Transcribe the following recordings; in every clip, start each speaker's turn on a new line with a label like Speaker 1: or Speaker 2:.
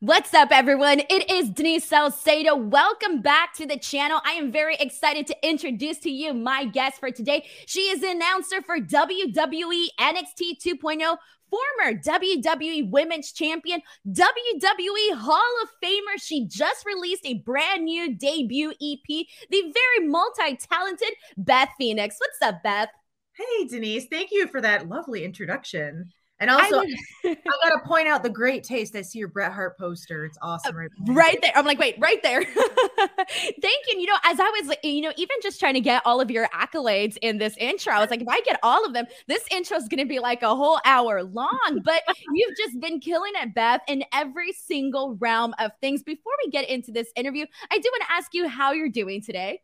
Speaker 1: What's up, everyone? It is Denise Salcedo. Welcome back to the channel. I am very excited to introduce to you my guest for today. She is the announcer for WWE NXT 2.0 former WWE Women's Champion, WWE Hall of Famer. She just released a brand new debut EP, the very multi talented Beth Phoenix. What's up, Beth?
Speaker 2: Hey, Denise. Thank you for that lovely introduction. And also, I, I got to point out the great taste. I see your Bret Hart poster. It's awesome,
Speaker 1: right? Right there. I'm like, wait, right there. Thank you. You know, as I was, you know, even just trying to get all of your accolades in this intro, I was like, if I get all of them, this intro is going to be like a whole hour long. But you've just been killing it, Beth, in every single realm of things. Before we get into this interview, I do want to ask you how you're doing today.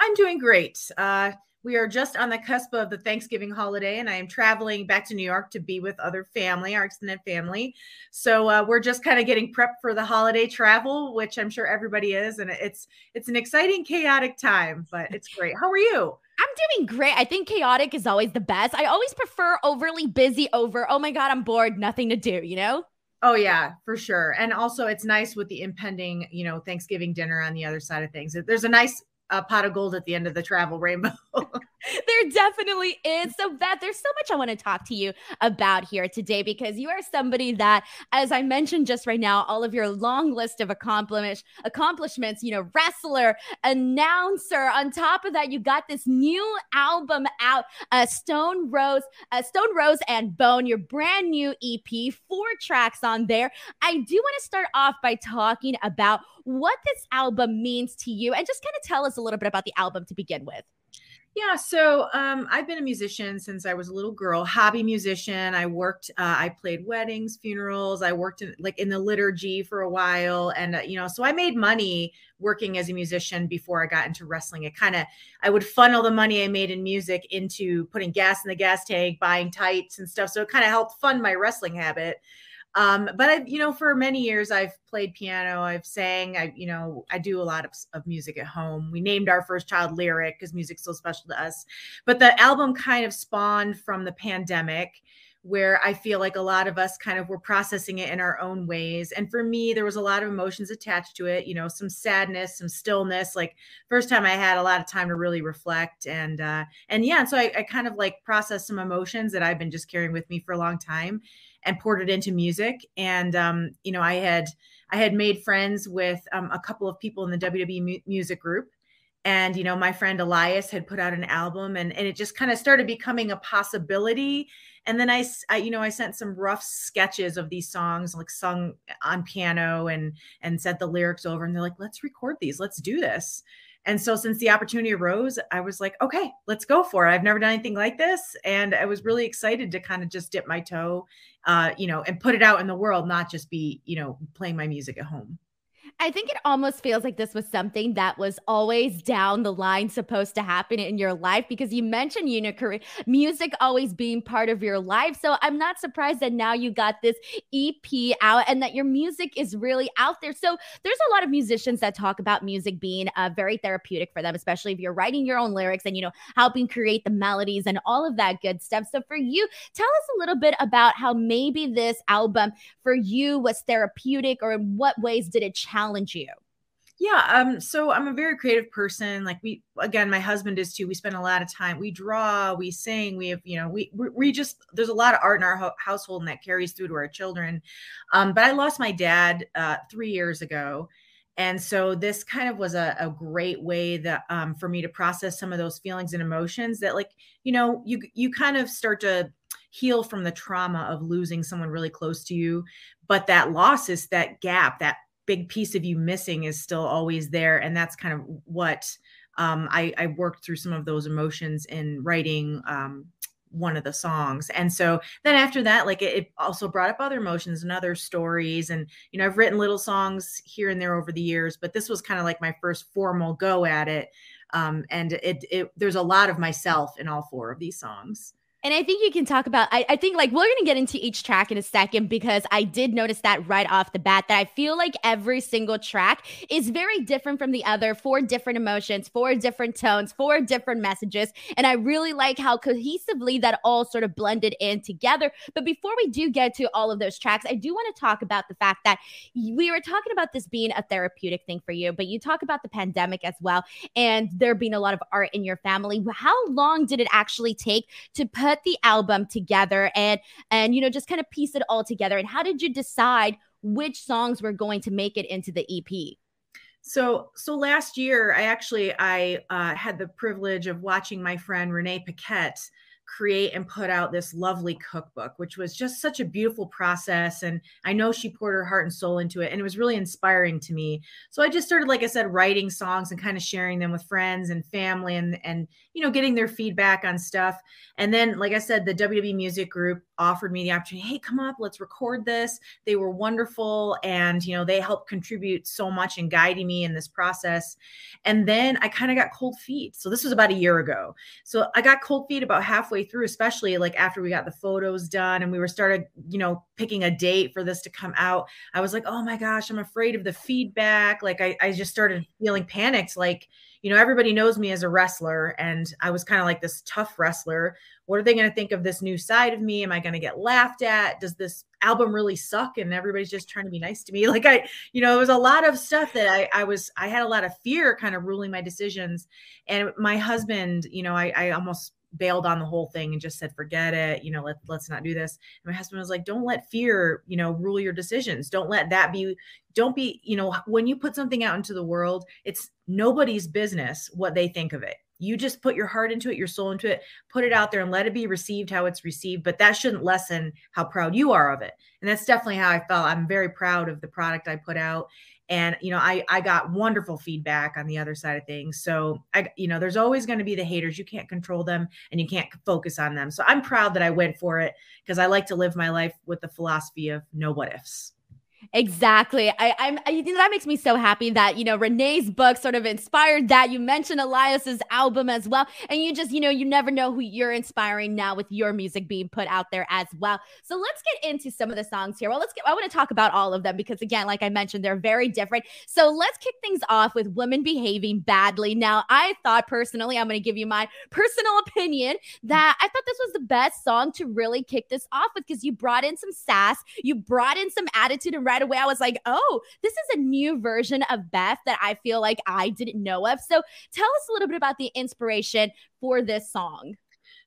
Speaker 2: I'm doing great. Uh, we are just on the cusp of the Thanksgiving holiday, and I am traveling back to New York to be with other family, our extended family. So uh, we're just kind of getting prepped for the holiday travel, which I'm sure everybody is, and it's it's an exciting, chaotic time, but it's great. How are you?
Speaker 1: I'm doing great. I think chaotic is always the best. I always prefer overly busy over, oh my God, I'm bored, nothing to do, you know?
Speaker 2: Oh yeah, for sure. And also it's nice with the impending, you know, Thanksgiving dinner on the other side of things. There's a nice a pot of gold at the end of the travel rainbow.
Speaker 1: there definitely is. So, Beth, there's so much I want to talk to you about here today because you are somebody that, as I mentioned just right now, all of your long list of accomplishments, accomplishments, you know, wrestler, announcer. On top of that, you got this new album out, uh, Stone Rose, uh, Stone Rose and Bone, your brand new EP, four tracks on there. I do want to start off by talking about what this album means to you and just kind of tell us a little bit about the album to begin with.
Speaker 2: Yeah, so um, I've been a musician since I was a little girl, hobby musician. I worked, uh, I played weddings, funerals. I worked in like in the liturgy for a while, and uh, you know, so I made money working as a musician before I got into wrestling. It kind of, I would funnel the money I made in music into putting gas in the gas tank, buying tights and stuff. So it kind of helped fund my wrestling habit. Um, but I, you know, for many years I've played piano, I've sang, I, you know, I do a lot of, of music at home. We named our first child Lyric because music's so special to us. But the album kind of spawned from the pandemic where I feel like a lot of us kind of were processing it in our own ways. And for me, there was a lot of emotions attached to it, you know, some sadness, some stillness. Like first time I had a lot of time to really reflect. And uh and yeah, so I, I kind of like processed some emotions that I've been just carrying with me for a long time and poured it into music. And um, you know, I had I had made friends with um, a couple of people in the WWE mu- music group. And you know, my friend Elias had put out an album, and and it just kind of started becoming a possibility. And then I, I, you know, I sent some rough sketches of these songs, like sung on piano, and and sent the lyrics over. And they're like, "Let's record these. Let's do this." And so since the opportunity arose, I was like, okay, let's go for it. I've never done anything like this. And I was really excited to kind of just dip my toe, uh, you know, and put it out in the world, not just be, you know, playing my music at home.
Speaker 1: I think it almost feels like this was something that was always down the line supposed to happen in your life because you mentioned Unicorn music always being part of your life. So I'm not surprised that now you got this EP out and that your music is really out there. So there's a lot of musicians that talk about music being uh, very therapeutic for them, especially if you're writing your own lyrics and, you know, helping create the melodies and all of that good stuff. So for you, tell us a little bit about how maybe this album for you was therapeutic or in what ways did it challenge challenge you?
Speaker 2: Yeah, um, so I'm a very creative person. Like we, again, my husband is too. We spend a lot of time. We draw, we sing. We have, you know, we we just there's a lot of art in our ho- household, and that carries through to our children. Um, but I lost my dad uh, three years ago, and so this kind of was a, a great way that um, for me to process some of those feelings and emotions that, like, you know, you you kind of start to heal from the trauma of losing someone really close to you but that loss is that gap that big piece of you missing is still always there and that's kind of what um, I, I, worked through some of those emotions in writing um, one of the songs. And so then after that like it, it, also brought up other emotions and other stories and you know i've written little songs here and there over the years but this was kind of like my first formal go at it um, and it, it there's a lot of myself in all four of these songs
Speaker 1: And I think you can talk about, I, I think like we're going to get into each track in a second because I did notice that right off the bat that I feel like every single track is very different from the other for different emotions, for different tones, for different messages. And I really like how cohesively that all sort of blended in together. But before we do get to all of those tracks, I do want to talk about the fact that we were talking about this being a therapeutic thing for you, but you talk about the pandemic as well and there being a lot of art in your family. How long did it actually take to put put the album together and and you know just kind of piece it all together. And how did you decide which songs were going to make it into the ep
Speaker 2: so so last year i actually i uh, had the privilege of watching my friend renee paquette create and put out this lovely cookbook, which was just such a beautiful process. And I know she poured her heart and soul into it. And it was really inspiring to me. So I just started, like I said, writing songs and kind of sharing them with friends and family and, and, you know, getting their feedback on stuff. And then, like I said, the WWE Music Group offered me the opportunity hey come up let's record this they were wonderful and you know they helped contribute so much in guiding me in this process and then i kind of got cold feet so this was about a year ago so i got cold feet about halfway through especially like after we got the photos done and we were started you know picking a date for this to come out i was like oh my gosh i'm afraid of the feedback like i, I just started feeling panicked like you know, everybody knows me as a wrestler, and I was kind of like this tough wrestler. What are they going to think of this new side of me? Am I going to get laughed at? Does this album really suck? And everybody's just trying to be nice to me. Like I, you know, it was a lot of stuff that I, I was, I had a lot of fear kind of ruling my decisions. And my husband, you know, I, I almost bailed on the whole thing and just said forget it you know let, let's not do this. And my husband was like don't let fear you know rule your decisions. Don't let that be don't be you know when you put something out into the world it's nobody's business what they think of it. You just put your heart into it your soul into it put it out there and let it be received how it's received but that shouldn't lessen how proud you are of it. And that's definitely how i felt. I'm very proud of the product i put out and you know i i got wonderful feedback on the other side of things. So i you know there's always going to be the haters. You can't control them and you can't focus on them. So i'm proud that i went for it because i like to live my life with the philosophy of no what ifs
Speaker 1: Exactly. I, I'm. I, you know, that makes me so happy that you know Renee's book sort of inspired that. You mentioned Elias's album as well, and you just you know you never know who you're inspiring now with your music being put out there as well. So let's get into some of the songs here. Well, let's get. I want to talk about all of them because again, like I mentioned, they're very different. So let's kick things off with "Women Behaving Badly." Now, I thought personally, I'm going to give you my personal opinion that I thought this was the best song to really kick this off with because you brought in some sass, you brought in some attitude and away I was like, oh, this is a new version of Beth that I feel like I didn't know of. So tell us a little bit about the inspiration for this song.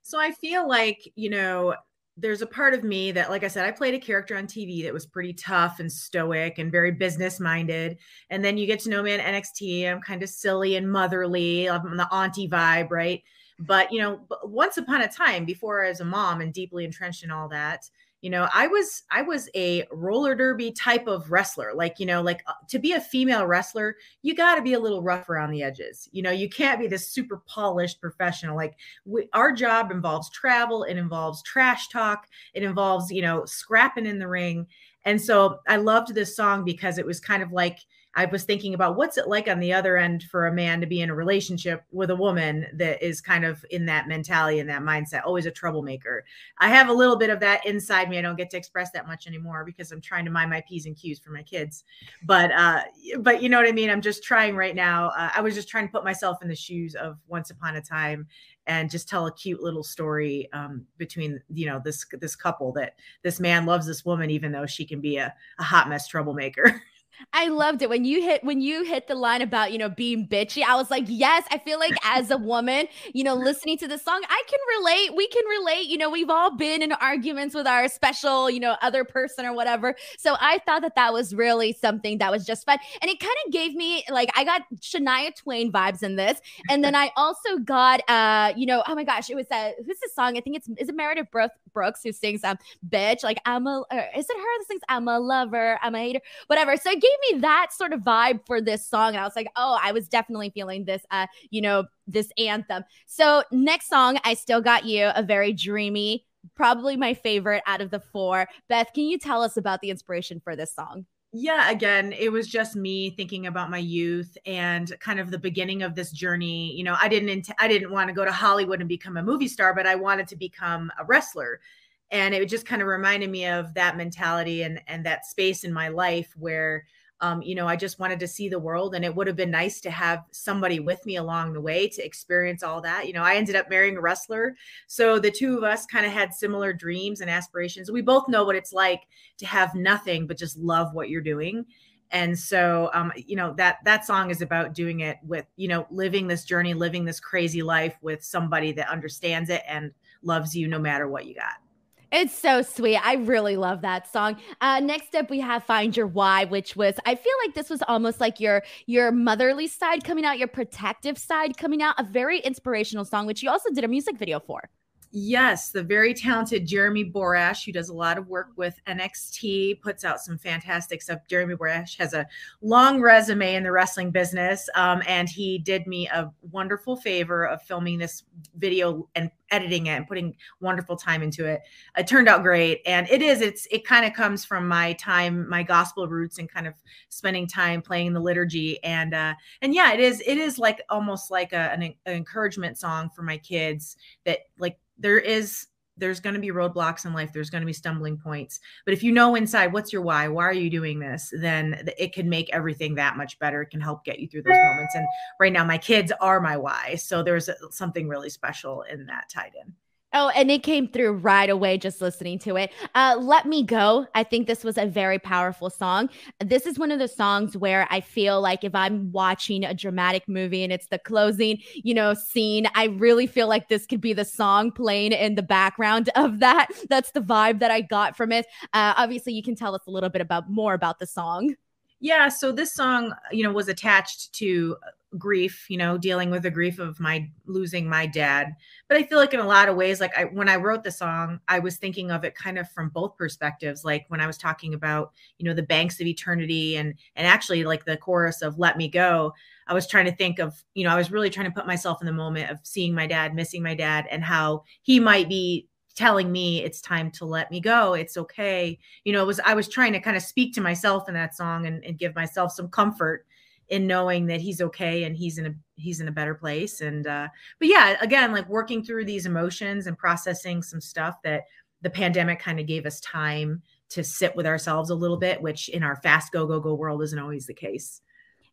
Speaker 2: So I feel like, you know, there's a part of me that, like I said, I played a character on TV that was pretty tough and stoic and very business minded. And then you get to know me on NXT. I'm kind of silly and motherly. I'm the auntie vibe, right? But, you know, once upon a time, before I was a mom and deeply entrenched in all that, you know i was i was a roller derby type of wrestler like you know like uh, to be a female wrestler you got to be a little rough around the edges you know you can't be this super polished professional like we, our job involves travel it involves trash talk it involves you know scrapping in the ring and so i loved this song because it was kind of like I was thinking about what's it like on the other end for a man to be in a relationship with a woman that is kind of in that mentality and that mindset, always a troublemaker. I have a little bit of that inside me. I don't get to express that much anymore because I'm trying to mind my P's and Q's for my kids. But uh, but you know what I mean? I'm just trying right now. Uh, I was just trying to put myself in the shoes of once upon a time and just tell a cute little story um, between you know this this couple that this man loves this woman even though she can be a, a hot mess troublemaker.
Speaker 1: I loved it when you hit when you hit the line about you know being bitchy. I was like, yes, I feel like as a woman, you know, listening to this song, I can relate. We can relate. You know, we've all been in arguments with our special, you know, other person or whatever. So I thought that that was really something that was just fun, and it kind of gave me like I got Shania Twain vibes in this, and then I also got uh, you know, oh my gosh, it was a who's the song? I think it's is it Meredith Brooks who sings um bitch like I'm a is it her that sings I'm a lover I'm a hater whatever. So it gave me that sort of vibe for this song. And I was like, oh, I was definitely feeling this, uh, you know, this anthem. So next song, I still got you, a very dreamy, probably my favorite out of the four. Beth, can you tell us about the inspiration for this song?
Speaker 2: Yeah, again, it was just me thinking about my youth and kind of the beginning of this journey. You know, I didn't int- I didn't want to go to Hollywood and become a movie star, but I wanted to become a wrestler. And it just kind of reminded me of that mentality and and that space in my life where um, you know, I just wanted to see the world, and it would have been nice to have somebody with me along the way to experience all that. You know, I ended up marrying a wrestler, so the two of us kind of had similar dreams and aspirations. We both know what it's like to have nothing but just love what you're doing. And so, um, you know that that song is about doing it with, you know, living this journey, living this crazy life with somebody that understands it and loves you no matter what you got.
Speaker 1: It's so sweet. I really love that song. Uh, next up, we have "Find Your Why," which was I feel like this was almost like your your motherly side coming out, your protective side coming out. A very inspirational song, which you also did a music video for.
Speaker 2: Yes, the very talented Jeremy Borash, who does a lot of work with NXT, puts out some fantastic stuff. Jeremy Borash has a long resume in the wrestling business, um, and he did me a wonderful favor of filming this video and editing it and putting wonderful time into it. It turned out great, and it is. It's it kind of comes from my time, my gospel roots, and kind of spending time playing the liturgy, and uh, and yeah, it is. It is like almost like a, an, an encouragement song for my kids that like there is there's going to be roadblocks in life. There's going to be stumbling points. But if you know inside what's your why? Why are you doing this? Then it can make everything that much better. It can help get you through those moments. And right now my kids are my why. So there's uh, something really special in that tied in
Speaker 1: Oh, and it came through right away just listening to it. Uh, Let Me Go. I think this was a very powerful song. This is one of the songs where I feel like if I'm watching a dramatic movie and it's the closing, you know, scene, I really feel like this could be the song playing in the background of that. That's the vibe that I got from it. Uh, obviously, you can tell us a little bit about more about the song.
Speaker 2: Yeah, so this song, you know, was attached to grief, you know, dealing with the grief of my losing my dad. But I feel like in a lot of ways, like I when I wrote the song, I was thinking of it kind of from both perspectives. Like when I was talking about, you know, the banks of eternity and and actually like the chorus of Let Me Go, I was trying to think of, you know, I was really trying to put myself in the moment of seeing my dad, missing my dad, and how he might be telling me it's time to let me go it's okay. You know it was i was trying to kind of speak to myself in that song and, and give myself some comfort in knowing that he's okay and he's in a he's in a better place. And uh but yeah again like working through these emotions and processing some stuff that the pandemic kind of gave us time to sit with ourselves a little bit which in our fast go go go world isn't always the case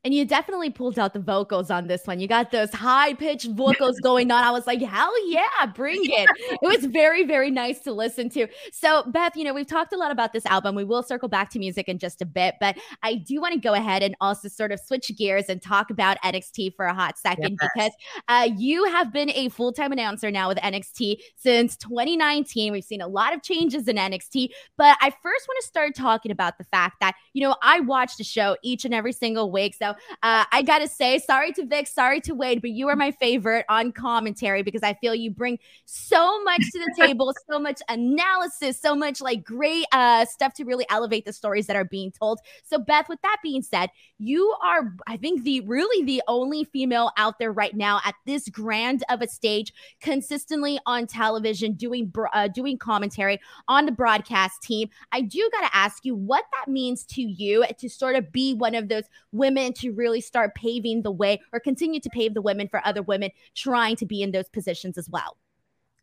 Speaker 1: and you definitely pulled out the vocals on this one. You got those high pitched vocals going on. I was like, hell yeah, bring it. It was very, very nice to listen to. So, Beth, you know, we've talked a lot about this album. We will circle back to music in just a bit, but I do want to go ahead and also sort of switch gears and talk about NXT for a hot second yes. because uh, you have been a full time announcer now with NXT since 2019. We've seen a lot of changes in NXT, but I first want to start talking about the fact that, you know, I watch the show each and every single week. So, uh, I got to say, sorry to Vic, sorry to Wade, but you are my favorite on commentary because I feel you bring so much to the table, so much analysis, so much like great uh, stuff to really elevate the stories that are being told. So, Beth, with that being said, you are, I think, the really the only female out there right now at this grand of a stage, consistently on television, doing uh, doing commentary on the broadcast team. I do got to ask you what that means to you to sort of be one of those women to really start paving the way or continue to pave the women for other women trying to be in those positions as well?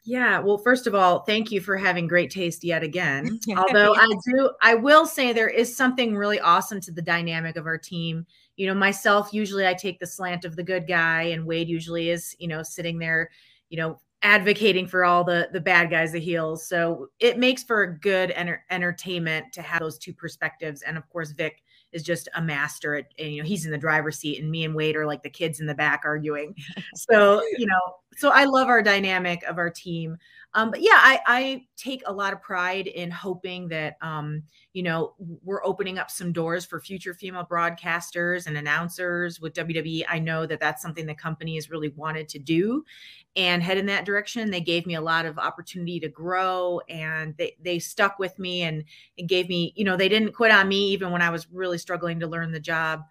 Speaker 2: Yeah, well, first of all, thank you for having great taste yet again. Although I do, I will say there is something really awesome to the dynamic of our team. You know, myself, usually I take the slant of the good guy, and Wade usually is, you know, sitting there, you know, advocating for all the the bad guys, the heels. So it makes for a good enter- entertainment to have those two perspectives. And of course, Vic is just a master at, and, you know, he's in the driver's seat and me and Wade are like the kids in the back arguing. so, you know, so I love our dynamic of our team. Um, but yeah, I, I take a lot of pride in hoping that, um, you know, we're opening up some doors for future female broadcasters and announcers with WWE. I know that that's something the company has really wanted to do and head in that direction. They gave me a lot of opportunity to grow and they, they stuck with me and, and gave me, you know, they didn't quit on me even when I was really struggling to learn the job.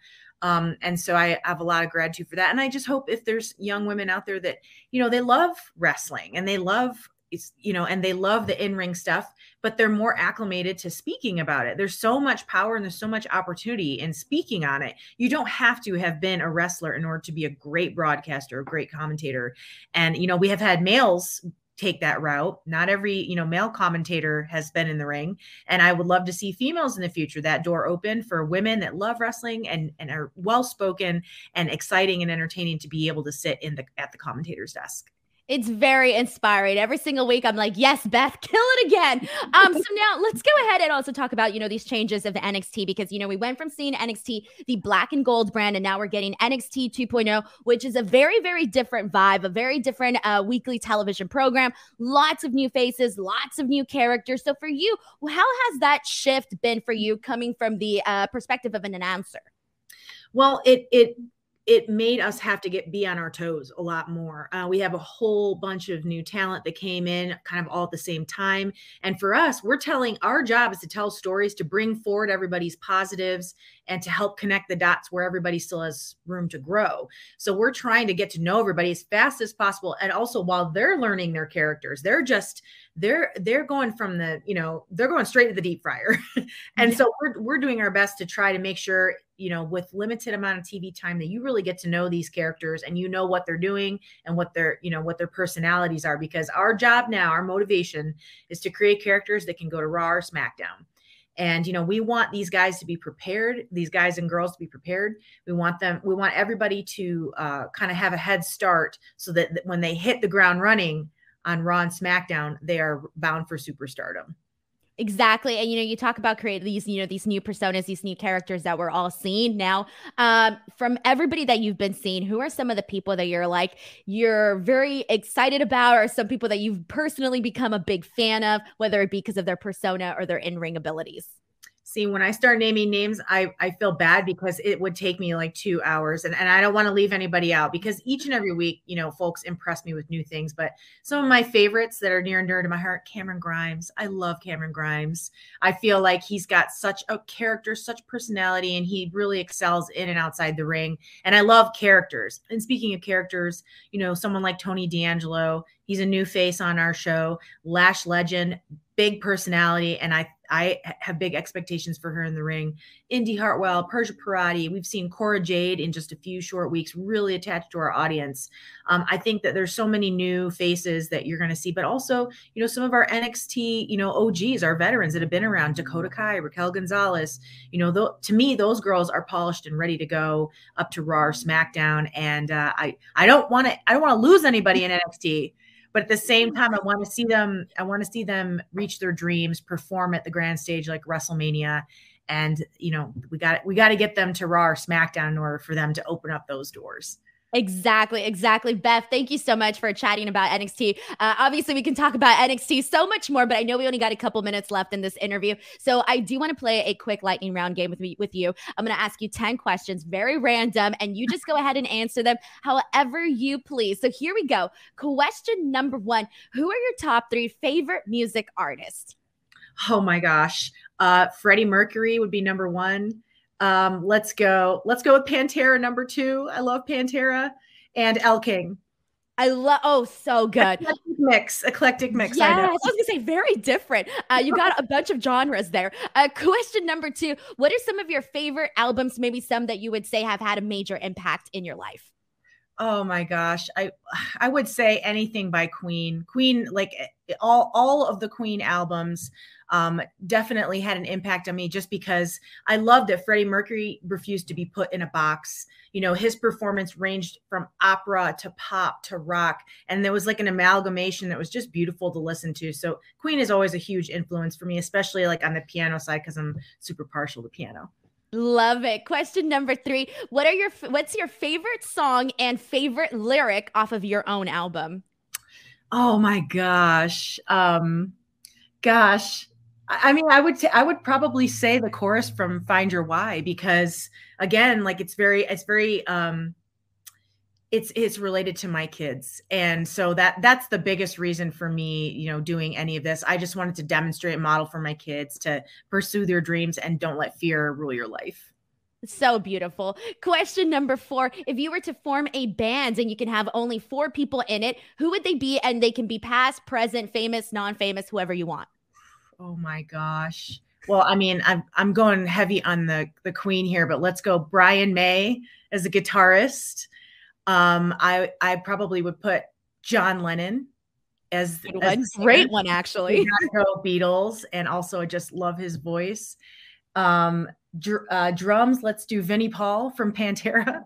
Speaker 2: Um, and so I have a lot of gratitude for that. And I just hope if there's young women out there that, you know, they love wrestling and they love it's, you know, and they love the in ring stuff, but they're more acclimated to speaking about it. There's so much power and there's so much opportunity in speaking on it. You don't have to have been a wrestler in order to be a great broadcaster, a great commentator. And, you know, we have had males take that route. Not every, you know, male commentator has been in the ring. And I would love to see females in the future, that door open for women that love wrestling and, and are well spoken and exciting and entertaining to be able to sit in the at the commentator's desk.
Speaker 1: It's very inspiring. Every single week, I'm like, yes, Beth, kill it again. Um, so now let's go ahead and also talk about, you know, these changes of NXT because, you know, we went from seeing NXT, the black and gold brand, and now we're getting NXT 2.0, which is a very, very different vibe, a very different uh, weekly television program. Lots of new faces, lots of new characters. So for you, how has that shift been for you coming from the uh, perspective of an announcer?
Speaker 2: Well, it it it made us have to get be on our toes a lot more. Uh, we have a whole bunch of new talent that came in kind of all at the same time. And for us, we're telling our job is to tell stories to bring forward everybody's positives and to help connect the dots where everybody still has room to grow. So we're trying to get to know everybody as fast as possible. And also while they're learning their characters, they're just they're they're going from the you know they're going straight to the deep fryer. And yeah. so we're, we're doing our best to try to make sure you know with limited amount of tv time that you really get to know these characters and you know what they're doing and what their you know what their personalities are because our job now our motivation is to create characters that can go to raw or smackdown. And you know we want these guys to be prepared these guys and girls to be prepared. We want them we want everybody to uh, kind of have a head start so that, that when they hit the ground running on Raw and SmackDown, they are bound for superstardom.
Speaker 1: Exactly. And you know, you talk about creating these, you know, these new personas, these new characters that we're all seeing now. Um, from everybody that you've been seeing, who are some of the people that you're like you're very excited about, or some people that you've personally become a big fan of, whether it be because of their persona or their in-ring abilities?
Speaker 2: See, when I start naming names, I, I feel bad because it would take me like two hours and, and I don't want to leave anybody out because each and every week, you know, folks impress me with new things. But some of my favorites that are near and dear to my heart, Cameron Grimes. I love Cameron Grimes. I feel like he's got such a character, such personality, and he really excels in and outside the ring. And I love characters. And speaking of characters, you know, someone like Tony D'Angelo, he's a new face on our show, Lash Legend, big personality. And I I have big expectations for her in the ring. Indy Hartwell, Persia Pirotta, we've seen Cora Jade in just a few short weeks, really attached to our audience. Um, I think that there's so many new faces that you're going to see, but also, you know, some of our NXT, you know, OGs, our veterans that have been around, Dakota Kai, Raquel Gonzalez. You know, th- to me, those girls are polished and ready to go up to Raw SmackDown, and uh, I I don't want to I don't want to lose anybody in NXT but at the same mm-hmm. time i want to see them i want to see them reach their dreams perform at the grand stage like wrestlemania and you know we got we got to get them to raw or smackdown in order for them to open up those doors
Speaker 1: Exactly, exactly. Beth, thank you so much for chatting about NXT. Uh, obviously, we can talk about NXT so much more, but I know we only got a couple minutes left in this interview. So I do want to play a quick lightning round game with me with you. I'm going to ask you 10 questions, very random, and you just go ahead and answer them however you please. So here we go. Question number one Who are your top three favorite music artists?
Speaker 2: Oh my gosh. Uh, Freddie Mercury would be number one. Um, let's go. Let's go with Pantera number two. I love Pantera and El King.
Speaker 1: I love. Oh, so good.
Speaker 2: Eclectic mix, eclectic mix.
Speaker 1: Yes, I, I was gonna say very different. Uh, you got a bunch of genres there. Uh, question number two: What are some of your favorite albums? Maybe some that you would say have had a major impact in your life.
Speaker 2: Oh my gosh, I I would say anything by Queen. Queen, like eh, all all of the Queen albums um, definitely had an impact on me just because I love that Freddie Mercury refused to be put in a box. You know, his performance ranged from opera to pop to rock, and there was like an amalgamation that was just beautiful to listen to. So Queen is always a huge influence for me, especially like on the piano side because I'm super partial to piano.
Speaker 1: Love it. Question number three: What are your What's your favorite song and favorite lyric off of your own album?
Speaker 2: Oh my gosh. Um, gosh, I mean, I would say I would probably say the chorus from Find Your Why because again, like it's very it's very um it's it's related to my kids. And so that that's the biggest reason for me, you know, doing any of this. I just wanted to demonstrate a model for my kids to pursue their dreams and don't let fear rule your life.
Speaker 1: So beautiful. Question number four. If you were to form a band and you can have only four people in it, who would they be? And they can be past, present, famous, non famous, whoever you want.
Speaker 2: Oh my gosh. Well, I mean, I'm I'm going heavy on the the queen here, but let's go Brian May as a guitarist. Um, I I probably would put John Lennon as,
Speaker 1: Good one. great one actually.
Speaker 2: Go Beatles, and also I just love his voice. Um, dr- uh, drums, let's do Vinnie Paul from Pantera.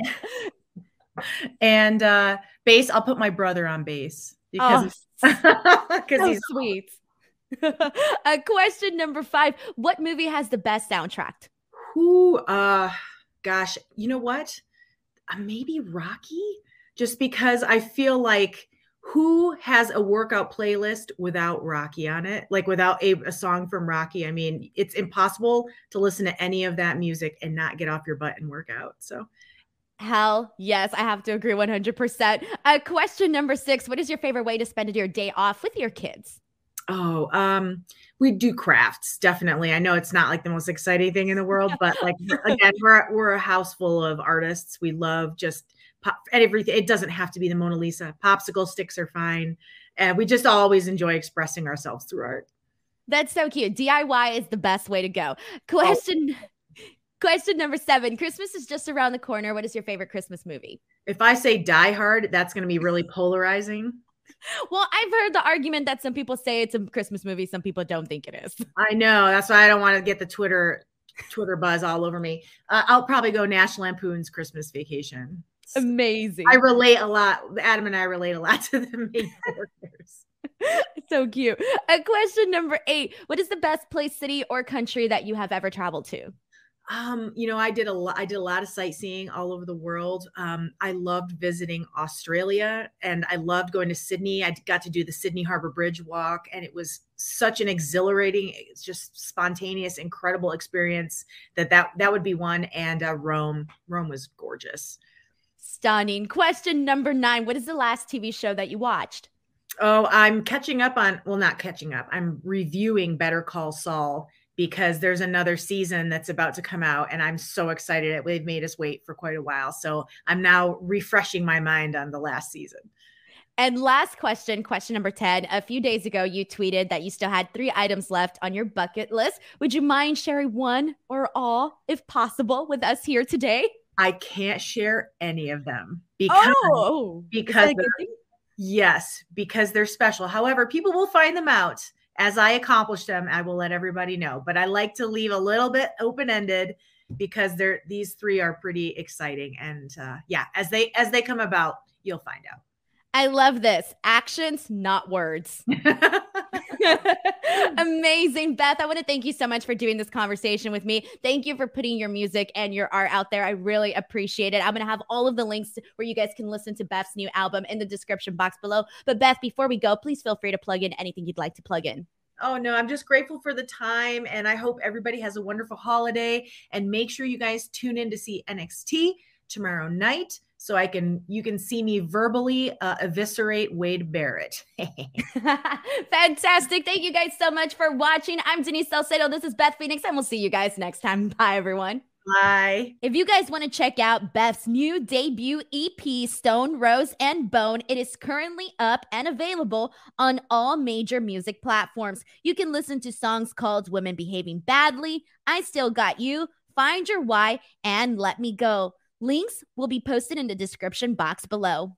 Speaker 2: and uh, bass, I'll put my brother on bass because
Speaker 1: oh, because so he's sweet. uh, question number five: What movie has the best soundtrack?
Speaker 2: Who? Uh, gosh, you know what? Uh, maybe Rocky, just because I feel like who has a workout playlist without Rocky on it? Like without a, a, song from Rocky? I mean, it's impossible to listen to any of that music and not get off your butt and work out. So,
Speaker 1: hell yes, I have to agree 100%. Uh, question number six What is your favorite way to spend your day off with your kids?
Speaker 2: Oh, um, we do crafts definitely. I know it's not like the most exciting thing in the world, but like again, we're we're a house full of artists. We love just pop and everything. It doesn't have to be the Mona Lisa. Popsicle sticks are fine, and we just always enjoy expressing ourselves through art.
Speaker 1: That's so cute. DIY is the best way to go. Question. Oh. Question number seven. Christmas is just around the corner. What is your favorite Christmas movie?
Speaker 2: If I say Die Hard, that's going to be really polarizing.
Speaker 1: Well, I've heard the argument that some people say it's a Christmas movie, some people don't think it is.
Speaker 2: I know. That's why I don't want to get the Twitter Twitter buzz all over me. Uh, I'll probably go National Lampoon's Christmas Vacation.
Speaker 1: Amazing.
Speaker 2: I relate a lot. Adam and I relate a lot to the main characters.
Speaker 1: so cute. Uh, question number eight What is the best place, city, or country that you have ever traveled to?
Speaker 2: Um, you know, I did a lot. I did a lot of sightseeing all over the world. Um, I loved visiting Australia, and I loved going to Sydney. I got to do the Sydney Harbor Bridge walk, and it was such an exhilarating, it's just spontaneous, incredible experience. That that that would be one. And uh, Rome, Rome was gorgeous.
Speaker 1: Stunning. Question number nine: What is the last TV show that you watched?
Speaker 2: Oh, I'm catching up on. Well, not catching up. I'm reviewing Better Call Saul because there's another season that's about to come out and I'm so excited. They've made us wait for quite a while. So I'm now refreshing my mind on the last season.
Speaker 1: And last question, question number 10. A few days ago, you tweeted that you still had three items left on your bucket list. Would you mind sharing one or all, if possible, with us here today?
Speaker 2: I can't share any of them because, oh, because yes, because they're special. However, people will find them out as I accomplish them, I will let everybody know. But I like to leave a little bit open ended because they're these three are pretty exciting. And uh, yeah, as they as they come about, you'll find out.
Speaker 1: I love this. Actions, not words. Amazing. Beth, I want to thank you so much for doing this conversation with me. Thank you for putting your music and your art out there. I really appreciate it. I'm going to have all of the links where you guys can listen to Beth's new album in the description box below. But Beth, before we go, please feel free to plug in anything you'd like to plug in.
Speaker 2: Oh no, I'm just grateful for the time and I hope everybody has a wonderful holiday and make sure you guys tune in to see NXT tomorrow night so I can you can see me verbally uh, eviscerate Wade Barrett.
Speaker 1: Fantastic. Thank you guys so much for watching. I'm Denise Salcedo. This is Beth Phoenix and we'll see you guys next time. Bye everyone.
Speaker 2: Bye.
Speaker 1: If you guys want to check out Beth's new debut EP, Stone, Rose, and Bone, it is currently up and available on all major music platforms. You can listen to songs called Women Behaving Badly, I Still Got You, Find Your Why, and Let Me Go. Links will be posted in the description box below.